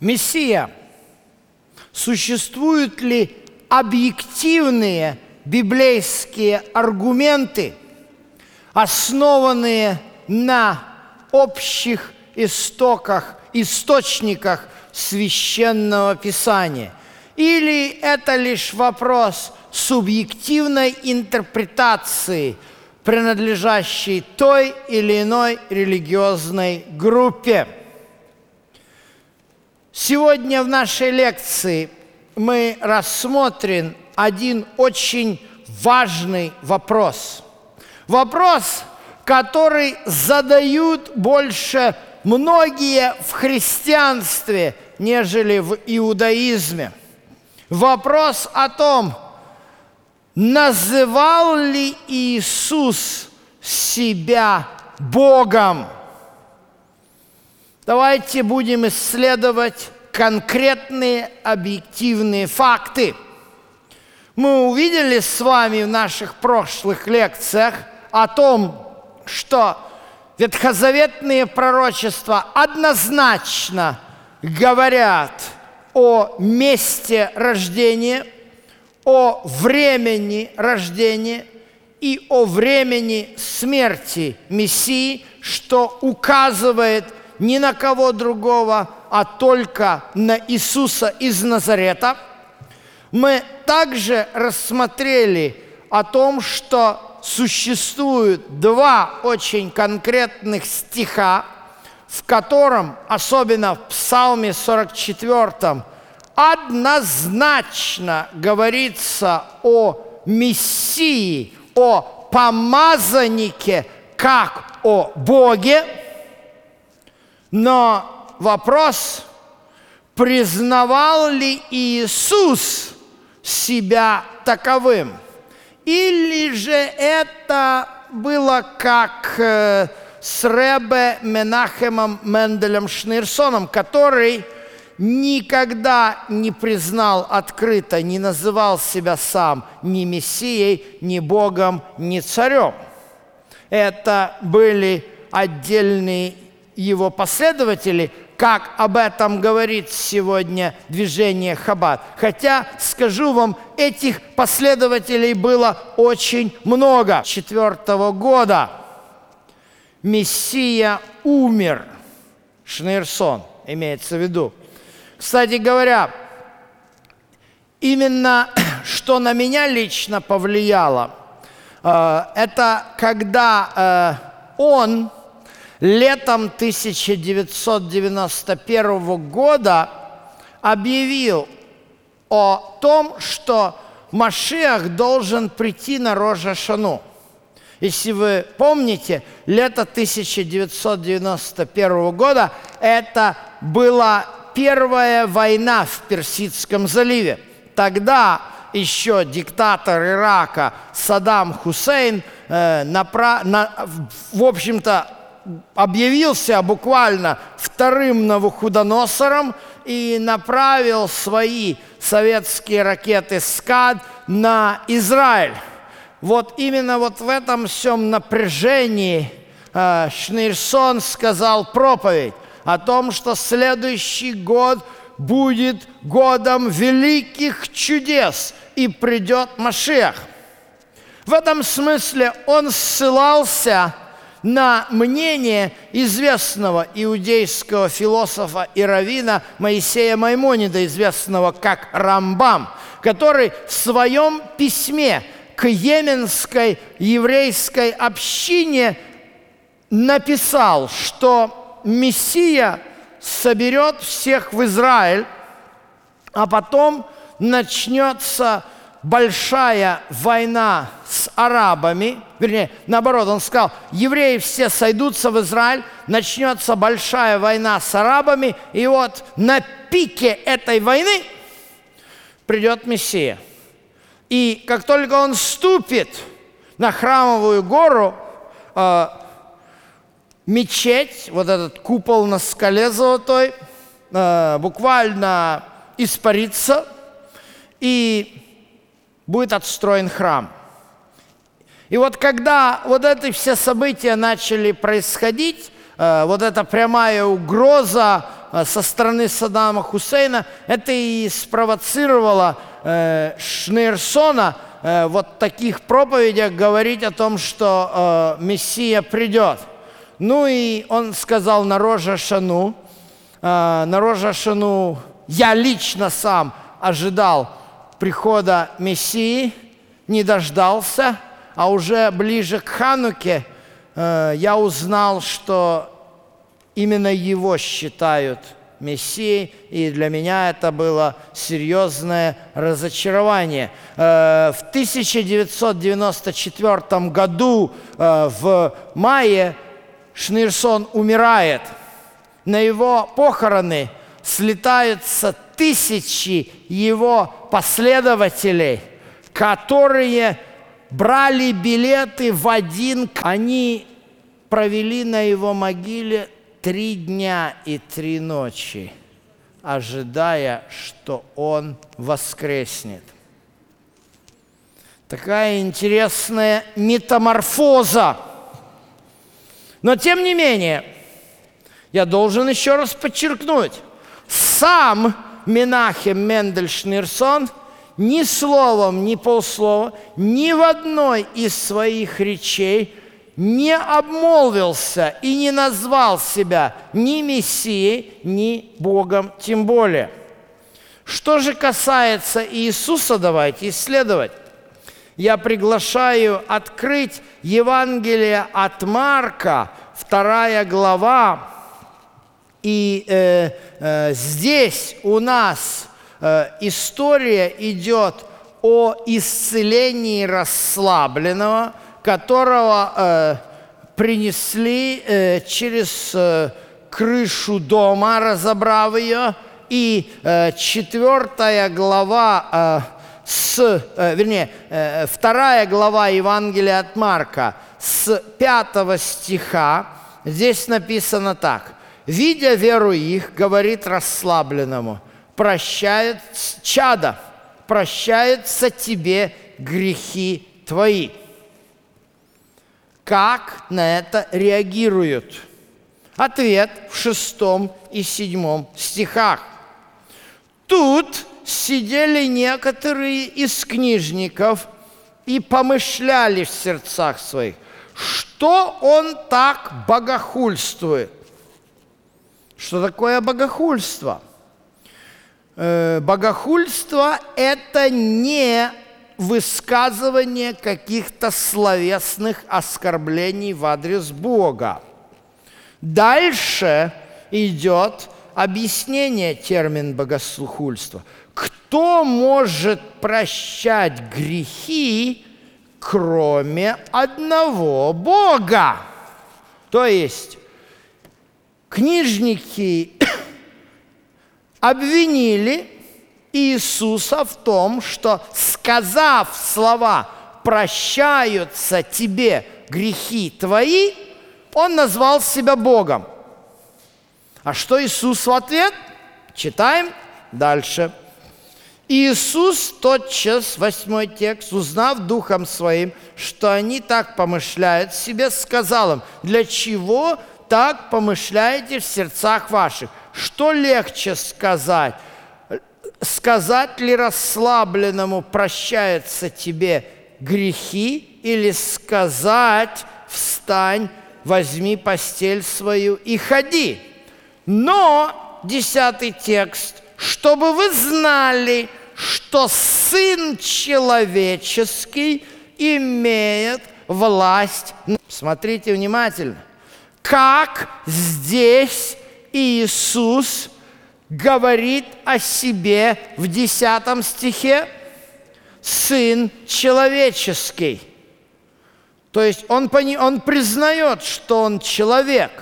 Мессия. Существуют ли объективные библейские аргументы, основанные на общих истоках, источниках священного писания? Или это лишь вопрос субъективной интерпретации, принадлежащей той или иной религиозной группе? Сегодня в нашей лекции мы рассмотрим один очень важный вопрос. Вопрос, который задают больше многие в христианстве, нежели в иудаизме. Вопрос о том, называл ли Иисус себя Богом? Давайте будем исследовать конкретные объективные факты. Мы увидели с вами в наших прошлых лекциях о том, что ветхозаветные пророчества однозначно говорят о месте рождения, о времени рождения и о времени смерти Мессии, что указывает ни на кого другого, а только на Иисуса из Назарета. Мы также рассмотрели о том, что существуют два очень конкретных стиха, в котором, особенно в Псалме 44, однозначно говорится о Мессии, о помазаннике, как о Боге, но вопрос, признавал ли Иисус себя таковым? Или же это было как э, с Ребе Менахемом Менделем Шнирсоном, который никогда не признал открыто, не называл себя сам ни Мессией, ни Богом, ни царем. Это были отдельные его последователи, как об этом говорит сегодня движение Хаббат. Хотя, скажу вам, этих последователей было очень много. Четвертого года Мессия умер. Шнейрсон имеется в виду. Кстати говоря, именно что на меня лично повлияло, э, это когда э, он летом 1991 года объявил о том, что Машиах должен прийти на Рожа Шану. Если вы помните, лето 1991 года это была первая война в Персидском заливе. Тогда еще диктатор Ирака Саддам Хусейн, э, напра- на, в общем-то, объявился буквально вторым Навуходоносором и направил свои советские ракеты «Скад» на Израиль. Вот именно вот в этом всем напряжении э, Шнирсон сказал проповедь о том, что следующий год будет годом великих чудес и придет Машех. В этом смысле он ссылался мнение известного иудейского философа и равина Моисея Маймонида, известного как Рамбам, который в своем письме к йеменской еврейской общине написал, что Мессия соберет всех в Израиль, а потом начнется большая война с арабами, вернее, наоборот, он сказал, евреи все сойдутся в Израиль, начнется большая война с арабами, и вот на пике этой войны придет Мессия. И как только он ступит на храмовую гору, э, мечеть, вот этот купол на скале золотой, э, буквально испарится, и будет отстроен храм. И вот когда вот эти все события начали происходить, э, вот эта прямая угроза, э, со стороны Саддама Хусейна, это и спровоцировало э, Шнейрсона вот таких проповедях говорить о том, что Мессия придет. Ну и он сказал на Рожа Шану, на Рожа Шану я лично сам ожидал прихода Мессии, не дождался, а уже ближе к Хануке э, я узнал, что именно его считают Мессией, и для меня это было серьезное разочарование. Э, в 1994 году э, в мае Шнирсон умирает. На его похороны слетаются тысячи его последователей, которые брали билеты в один... Они провели на его могиле три дня и три ночи, ожидая, что он воскреснет. Такая интересная метаморфоза. Но тем не менее, я должен еще раз подчеркнуть, сам Менахем Мендель Шнирсон ни словом, ни полслова, ни в одной из своих речей не обмолвился и не назвал себя ни Мессией, ни Богом тем более. Что же касается Иисуса, давайте исследовать. Я приглашаю открыть Евангелие от Марка, вторая глава, и э, э, здесь у нас э, история идет о исцелении расслабленного, которого э, принесли э, через э, крышу дома, разобрав ее, и э, четвертая глава э, с, э, вернее, э, вторая глава Евангелия от Марка с пятого стиха, здесь написано так. Видя веру их, говорит расслабленному, прощает чада, прощаются тебе грехи твои. Как на это реагируют? Ответ в шестом и седьмом стихах. Тут сидели некоторые из книжников и помышляли в сердцах своих, что он так богохульствует. Что такое богохульство? Э, богохульство – это не высказывание каких-то словесных оскорблений в адрес Бога. Дальше идет объяснение термин богослухульства. Кто может прощать грехи, кроме одного Бога? То есть книжники обвинили Иисуса в том, что, сказав слова «прощаются тебе грехи твои», он назвал себя Богом. А что Иисус в ответ? Читаем дальше. Иисус тотчас, восьмой текст, узнав духом своим, что они так помышляют себе, сказал им, для чего так помышляете в сердцах ваших. Что легче сказать? Сказать ли расслабленному прощаются тебе грехи или сказать встань, возьми постель свою и ходи? Но, десятый текст, чтобы вы знали, что Сын Человеческий имеет власть. Смотрите внимательно как здесь Иисус говорит о себе в 10 стихе «Сын человеческий». То есть он, он признает, что он человек.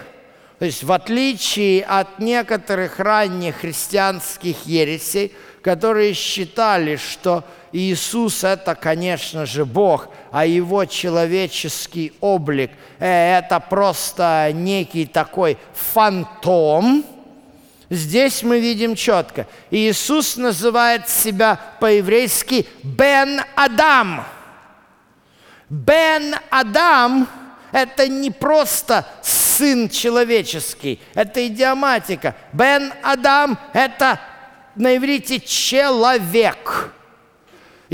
То есть в отличие от некоторых ранних христианских ересей, которые считали, что Иисус – это, конечно же, Бог, а Его человеческий облик э, – это просто некий такой фантом. Здесь мы видим четко. Иисус называет себя по-еврейски «Бен Адам». Бен Адам – это не просто сын человеческий. Это идиоматика. Бен Адам – это на иврите человек.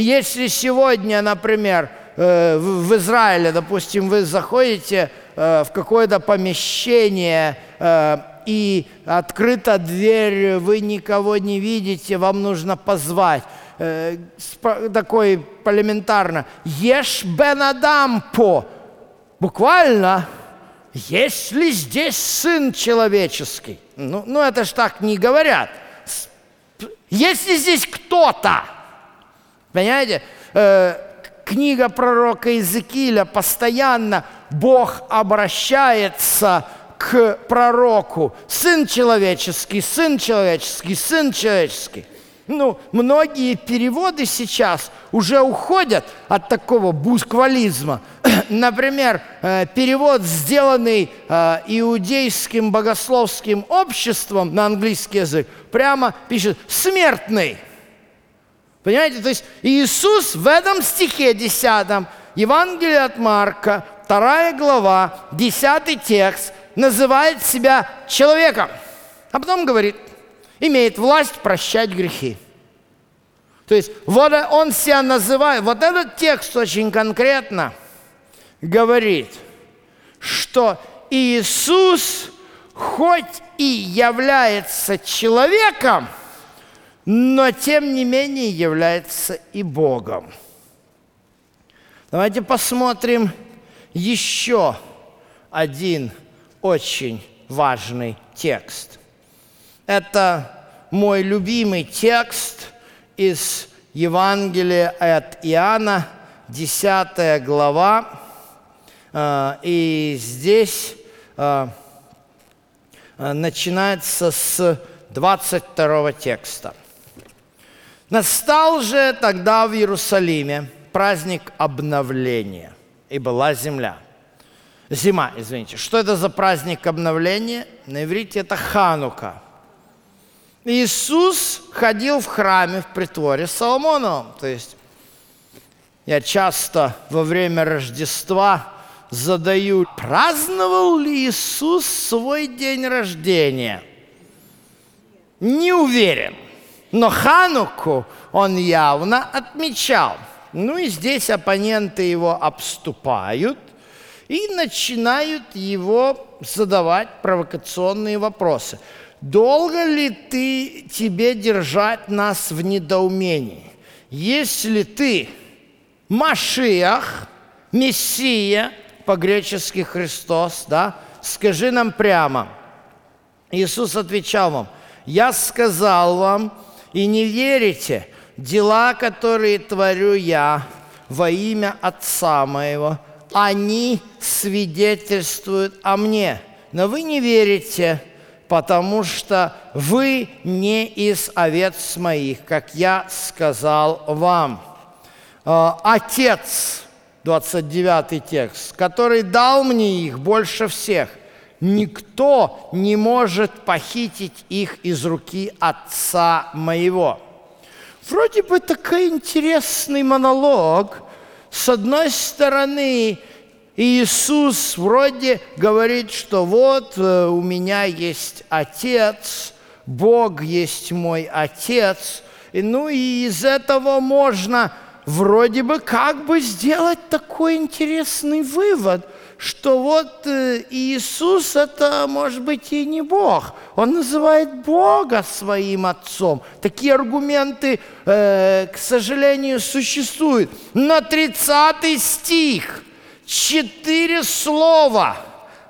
Если сегодня, например, э, в Израиле, допустим, вы заходите э, в какое-то помещение, э, и открыта дверь, вы никого не видите, вам нужно позвать. Такой элементарно. Ешь бен Адам по. Буквально – есть ли здесь сын человеческий? Ну, ну это ж так не говорят. Есть ли здесь кто-то? Понимаете? Э, книга пророка Иезекииля постоянно Бог обращается к пророку. Сын человеческий, сын человеческий, сын человеческий. Ну, многие переводы сейчас уже уходят от такого бусквализма. Например, э, перевод, сделанный э, иудейским богословским обществом на английский язык, прямо пишет «смертный». Понимаете, то есть Иисус в этом стихе 10, Евангелие от Марка, 2 глава, 10 текст, называет себя человеком. А потом говорит – имеет власть прощать грехи. То есть вот он себя называет, вот этот текст очень конкретно говорит, что Иисус хоть и является человеком, но тем не менее является и Богом. Давайте посмотрим еще один очень важный текст. Это мой любимый текст из Евангелия от Иоанна, 10 глава. А, и здесь а, а, начинается с 22 текста. Настал же тогда в Иерусалиме праздник обновления, и была земля. Зима, извините. Что это за праздник обновления? На иврите это Ханука – Иисус ходил в храме, в притворе Соломоновом. То есть я часто во время Рождества задаю, праздновал ли Иисус свой день рождения? Не уверен. Но Хануку он явно отмечал. Ну и здесь оппоненты его обступают и начинают его задавать провокационные вопросы. Долго ли ты тебе держать нас в недоумении? Если ты Машиах, Мессия, по-гречески Христос, да, скажи нам прямо. Иисус отвечал вам, я сказал вам, и не верите, дела, которые творю я во имя Отца моего, они свидетельствуют о мне, но вы не верите, потому что вы не из овец моих, как я сказал вам. А, Отец, 29 текст, который дал мне их больше всех, никто не может похитить их из руки Отца моего. Вроде бы такой интересный монолог. С одной стороны, Иисус вроде говорит, что вот э, у меня есть Отец, Бог есть мой Отец. И, ну и из этого можно вроде бы как бы сделать такой интересный вывод, что вот э, Иисус это может быть и не Бог. Он называет Бога своим Отцом. Такие аргументы, э, к сожалению, существуют. Но 30 стих – четыре слова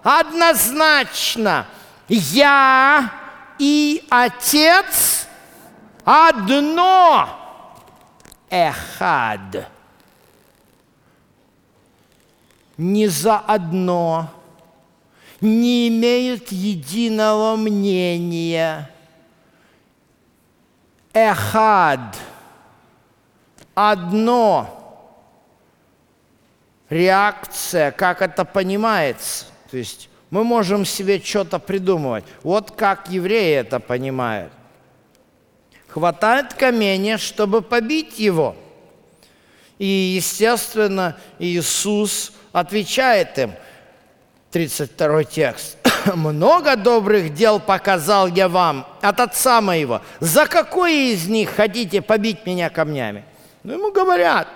однозначно. Я и Отец одно. Эхад. Не заодно, не имеют единого мнения. Эхад. Одно реакция, как это понимается. То есть мы можем себе что-то придумывать. Вот как евреи это понимают. Хватает камня, чтобы побить его. И, естественно, Иисус отвечает им, 32 текст. много добрых дел показал я вам от отца моего. За какое из них хотите побить меня камнями? Ну, ему говорят,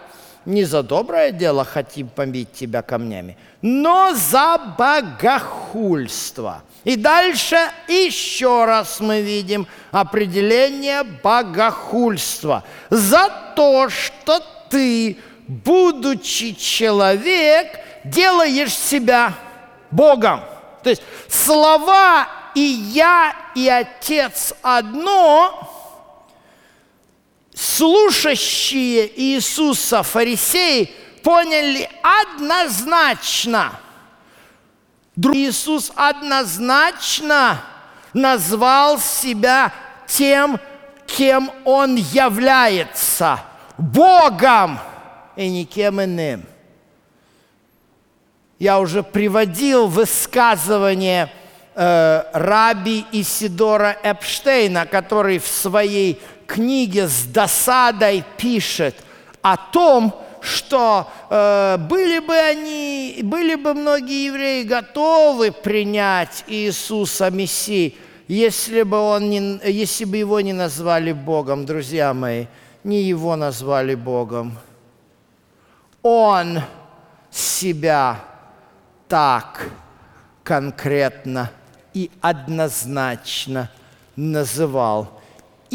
не за доброе дело хотим побить тебя камнями, но за богохульство. И дальше еще раз мы видим определение богохульства. За то, что ты, будучи человек, делаешь себя Богом. То есть слова «и я, и Отец одно» слушающие Иисуса фарисеи поняли однозначно. Иисус однозначно назвал себя тем, кем Он является – Богом и никем иным. Я уже приводил высказывание э, раби Исидора Эпштейна, который в своей книге с досадой пишет о том, что э, были бы они, были бы многие евреи готовы принять Иисуса Мессии, если бы, он не, если бы его не назвали Богом, друзья мои, не его назвали Богом. Он себя так конкретно и однозначно называл –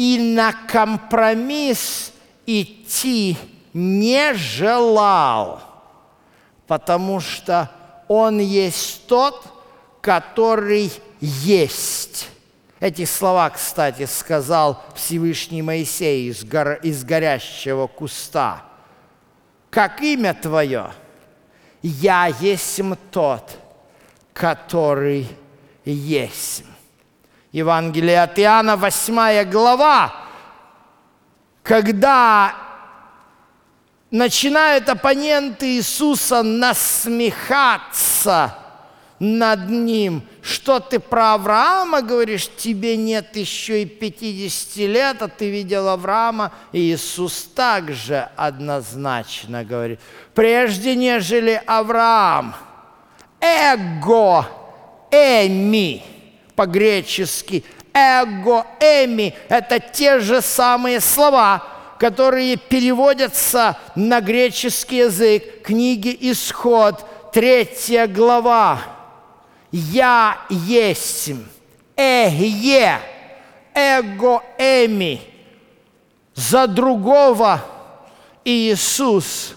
и на компромисс идти не желал, потому что он есть тот, который есть. Эти слова, кстати, сказал Всевышний Моисей из, гор... из горящего куста. Как имя твое? Я есть тот, который есть. Евангелие от Иоанна, 8 глава, когда начинают оппоненты Иисуса насмехаться над ним, что ты про Авраама говоришь, тебе нет еще и 50 лет, а ты видел Авраама. И Иисус также однозначно говорит, прежде нежели Авраам, эго, эми, по-гречески. Эго, эми – это те же самые слова, которые переводятся на греческий язык книги «Исход», третья глава. «Я есть, эге, эго, эми». За другого Иисус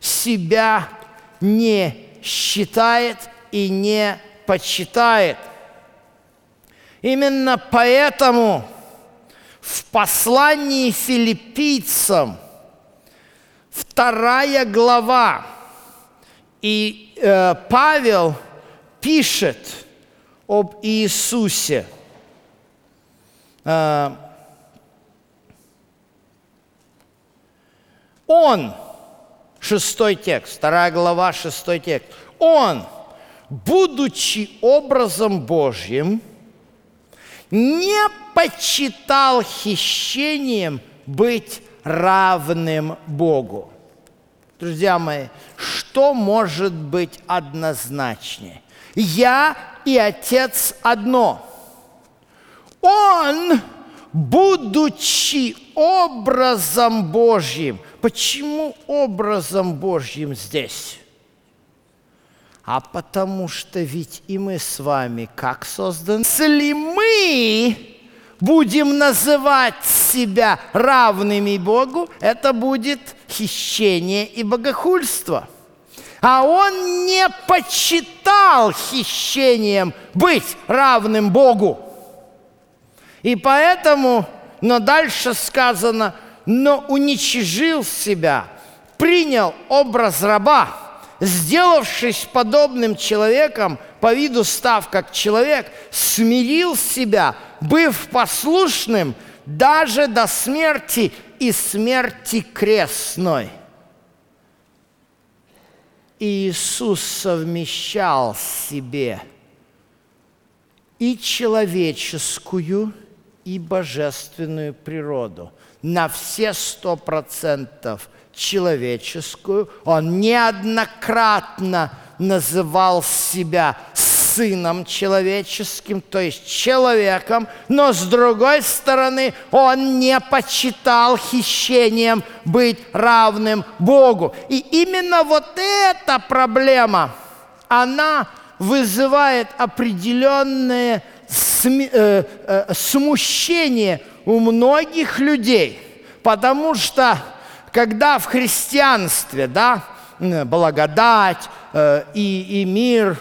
себя не считает и не почитает – Именно поэтому в послании филиппийцам вторая глава, и э, Павел пишет об Иисусе. Э, он, шестой текст, вторая глава, шестой текст, он, будучи образом Божьим, не почитал хищением быть равным Богу. Друзья мои, что может быть однозначнее? Я и Отец одно. Он, будучи образом Божьим, почему образом Божьим здесь? а потому что ведь и мы с вами как созданы. Если мы будем называть себя равными Богу, это будет хищение и богохульство. А он не почитал хищением быть равным Богу. И поэтому, но дальше сказано, но уничижил себя, принял образ раба, сделавшись подобным человеком, по виду став как человек, смирил себя, быв послушным даже до смерти и смерти крестной. Иисус совмещал в себе и человеческую, и божественную природу. На все сто процентов – человеческую, он неоднократно называл себя сыном человеческим, то есть человеком, но с другой стороны он не почитал хищением быть равным Богу. И именно вот эта проблема, она вызывает определенное э, э, смущение у многих людей, потому что когда в христианстве, да, благодать э, и, и мир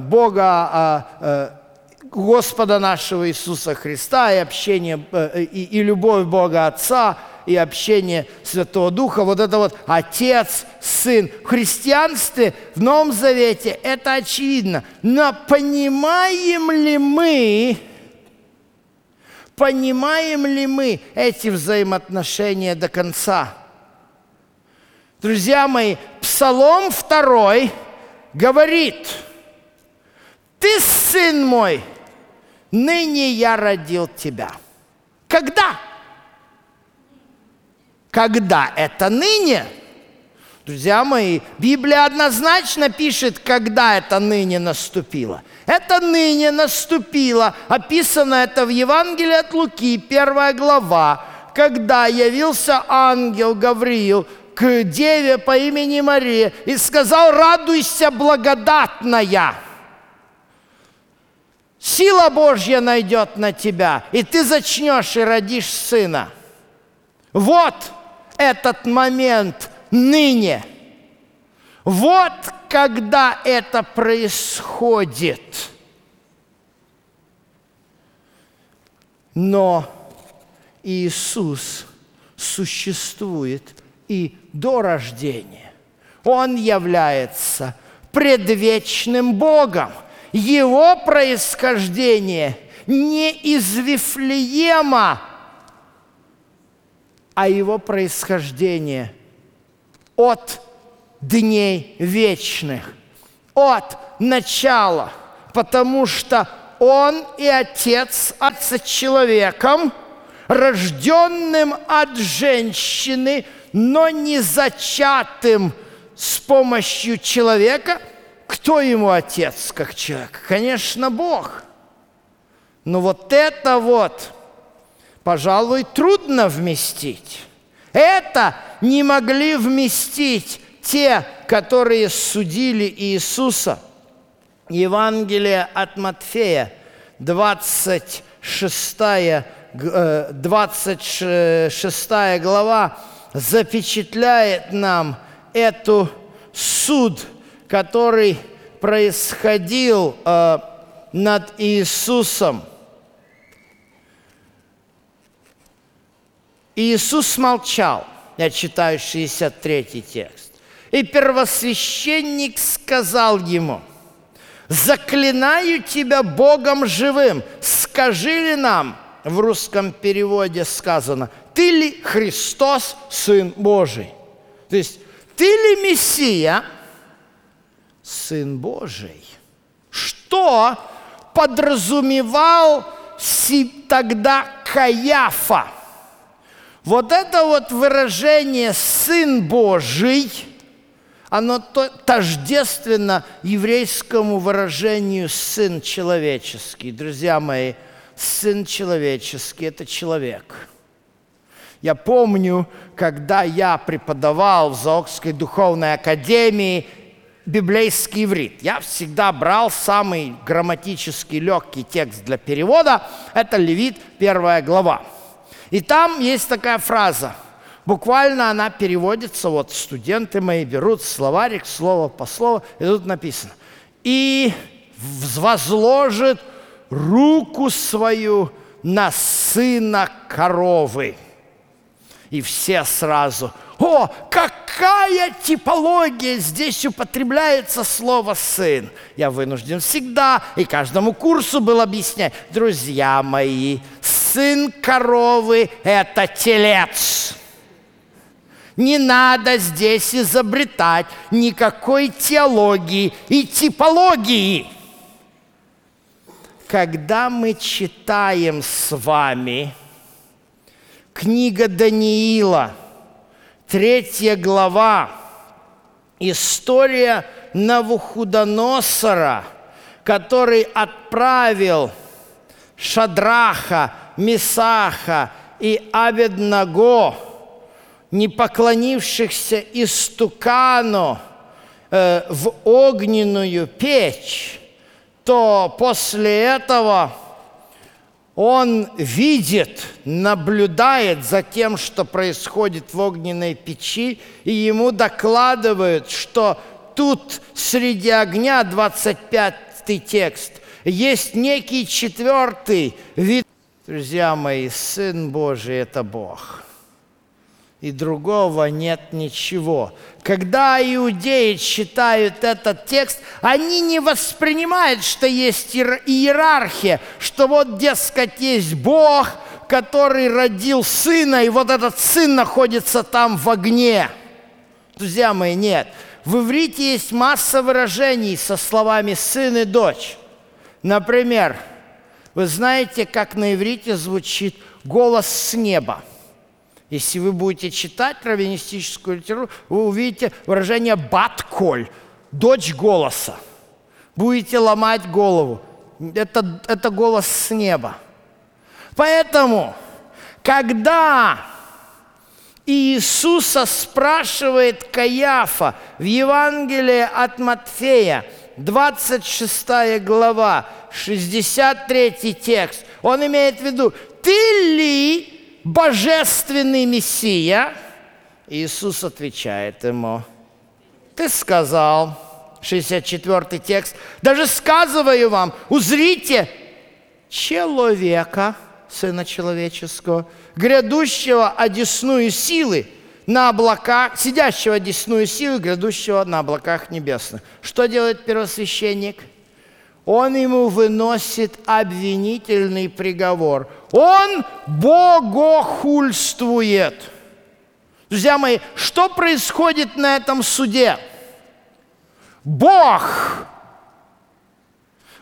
Бога, а, э, Господа нашего Иисуса Христа и общение, э, и, и любовь Бога Отца, и общение Святого Духа, вот это вот Отец, Сын. В христианстве, в Новом Завете это очевидно. Но понимаем ли мы, понимаем ли мы эти взаимоотношения до конца? Друзья мои, Псалом 2 говорит, «Ты, сын мой, ныне я родил тебя». Когда? Когда? Это ныне? Друзья мои, Библия однозначно пишет, когда это ныне наступило. Это ныне наступило. Описано это в Евангелии от Луки, первая глава, когда явился ангел Гавриил к деве по имени Мария и сказал, радуйся, благодатная. Сила Божья найдет на тебя, и ты зачнешь и родишь сына. Вот этот момент ныне. Вот когда это происходит. Но Иисус существует и до рождения. Он является предвечным Богом. Его происхождение не из Вифлеема, а его происхождение от дней вечных, от начала, потому что он и Отец Отца человеком, рожденным от женщины – но не зачатым с помощью человека, кто ему отец как человек? Конечно, Бог. Но вот это вот, пожалуй, трудно вместить. Это не могли вместить те, которые судили Иисуса. Евангелие от Матфея, 26, 26 э, глава, запечатляет нам эту суд, который происходил э, над Иисусом. Иисус молчал. Я читаю 63 текст. И первосвященник сказал ему, «Заклинаю тебя Богом живым, скажи ли нам, в русском переводе сказано, ты ли Христос, Сын Божий? То есть, ты ли Мессия, Сын Божий? Что подразумевал тогда Каяфа? Вот это вот выражение «Сын Божий», оно тождественно еврейскому выражению «сын человеческий». Друзья мои, сын человеческий – это человек – я помню, когда я преподавал в Заокской духовной академии библейский иврит. Я всегда брал самый грамматически легкий текст для перевода. Это Левит, первая глава. И там есть такая фраза. Буквально она переводится, вот студенты мои берут словарик, слово по слову, и тут написано. И возложит руку свою на сына коровы. И все сразу, о, какая типология здесь употребляется слово «сын». Я вынужден всегда и каждому курсу был объяснять, друзья мои, сын коровы – это телец. Не надо здесь изобретать никакой теологии и типологии. Когда мы читаем с вами – Книга Даниила, третья глава, история Навуходоносора, который отправил Шадраха, Мисаха и Абеднаго, не поклонившихся истукану, э, в огненную печь, то после этого он видит, наблюдает за тем, что происходит в огненной печи, и ему докладывают, что тут среди огня 25 текст, есть некий четвертый вид. Друзья мои, Сын Божий – это Бог – и другого нет ничего. Когда иудеи читают этот текст, они не воспринимают, что есть иерархия, что вот, дескать, есть Бог, который родил сына, и вот этот сын находится там в огне. Друзья мои, нет. В иврите есть масса выражений со словами «сын» и «дочь». Например, вы знаете, как на иврите звучит голос с неба – если вы будете читать раввинистическую литературу, вы увидите выражение «батколь» – «дочь голоса». Будете ломать голову. Это, это голос с неба. Поэтому, когда Иисуса спрашивает Каяфа в Евангелии от Матфея, 26 глава, 63 текст, он имеет в виду, ты ли божественный Мессия? Иисус отвечает ему, ты сказал, 64 текст, даже сказываю вам, узрите человека, Сына Человеческого, грядущего одесную силы на облаках, сидящего одесную силы, грядущего на облаках небесных. Что делает первосвященник – он ему выносит обвинительный приговор. Он богохульствует. Друзья мои, что происходит на этом суде? Бог,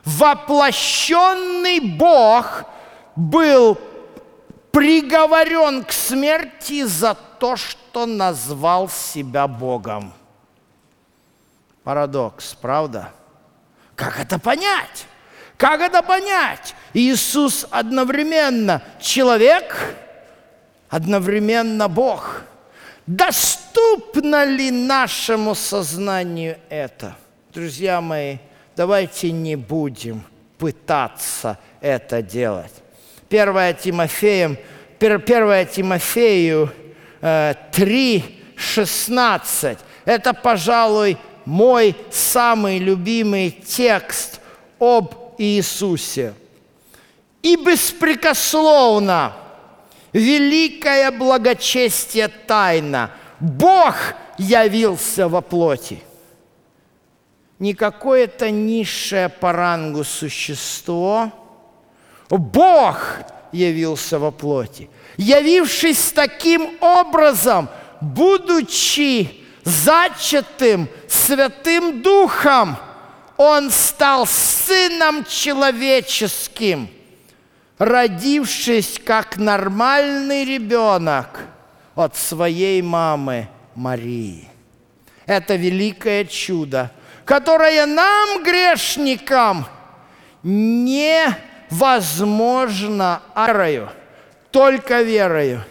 воплощенный Бог, был приговорен к смерти за то, что назвал себя Богом. Парадокс, правда? Как это понять? Как это понять? Иисус одновременно человек, одновременно Бог. Доступно ли нашему сознанию это? Друзья мои, давайте не будем пытаться это делать. 1 Тимофеем, 1 Тимофею 3, э, 16. Это, пожалуй, мой самый любимый текст об Иисусе. И беспрекословно великое благочестие тайна. Бог явился во плоти. Не какое-то низшее по рангу существо. Бог явился во плоти. Явившись таким образом, будучи зачатым Святым Духом, он стал Сыном Человеческим, родившись как нормальный ребенок от своей мамы Марии. Это великое чудо, которое нам, грешникам, невозможно верою, только верою,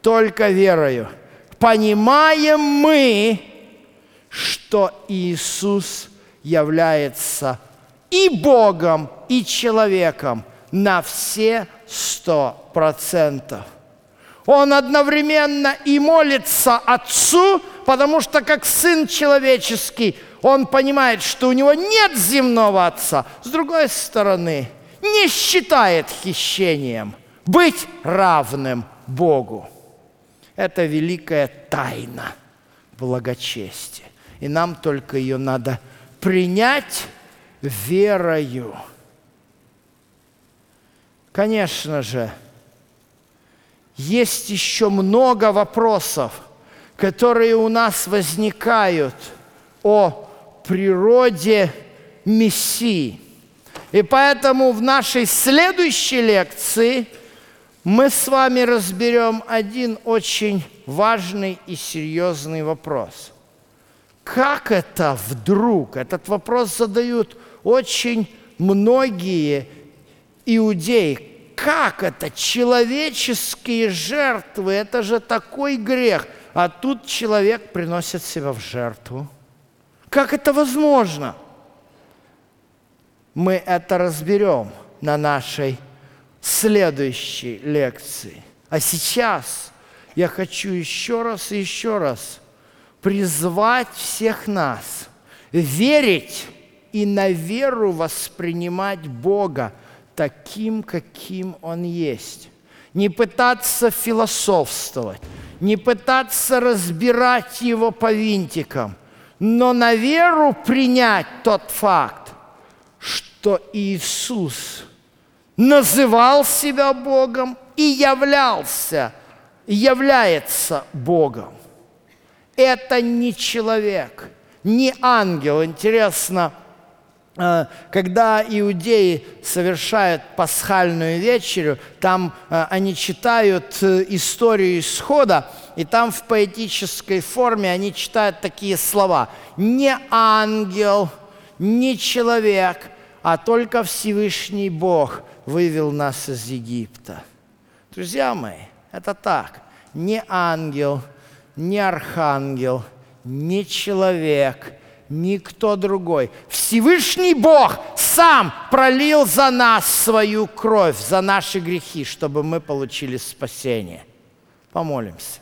только верою – понимаем мы, что Иисус является и Богом, и человеком на все сто процентов. Он одновременно и молится Отцу, потому что как Сын человеческий, он понимает, что у него нет земного Отца. С другой стороны, не считает хищением быть равным Богу. Это великая тайна благочестия. И нам только ее надо принять верою. Конечно же, есть еще много вопросов, которые у нас возникают о природе Мессии. И поэтому в нашей следующей лекции – мы с вами разберем один очень важный и серьезный вопрос. Как это вдруг? Этот вопрос задают очень многие иудеи, как это? Человеческие жертвы, это же такой грех. А тут человек приносит себя в жертву. Как это возможно? Мы это разберем на нашей следующей лекции. А сейчас я хочу еще раз и еще раз призвать всех нас верить и на веру воспринимать Бога таким, каким Он есть. Не пытаться философствовать, не пытаться разбирать Его по винтикам, но на веру принять тот факт, что Иисус называл себя Богом и являлся, является Богом. Это не человек, не ангел. Интересно, Э, когда иудеи совершают пасхальную вечерю, там э, они читают э, историю исхода, и там в поэтической форме они читают такие слова. Не ангел, не человек, а только Всевышний Бог вывел нас из Египта. Друзья мои, это так. Не ангел, не архангел, не человек – никто другой. Всевышний Бог сам пролил за нас свою кровь, за наши грехи, чтобы мы получили спасение. Помолимся.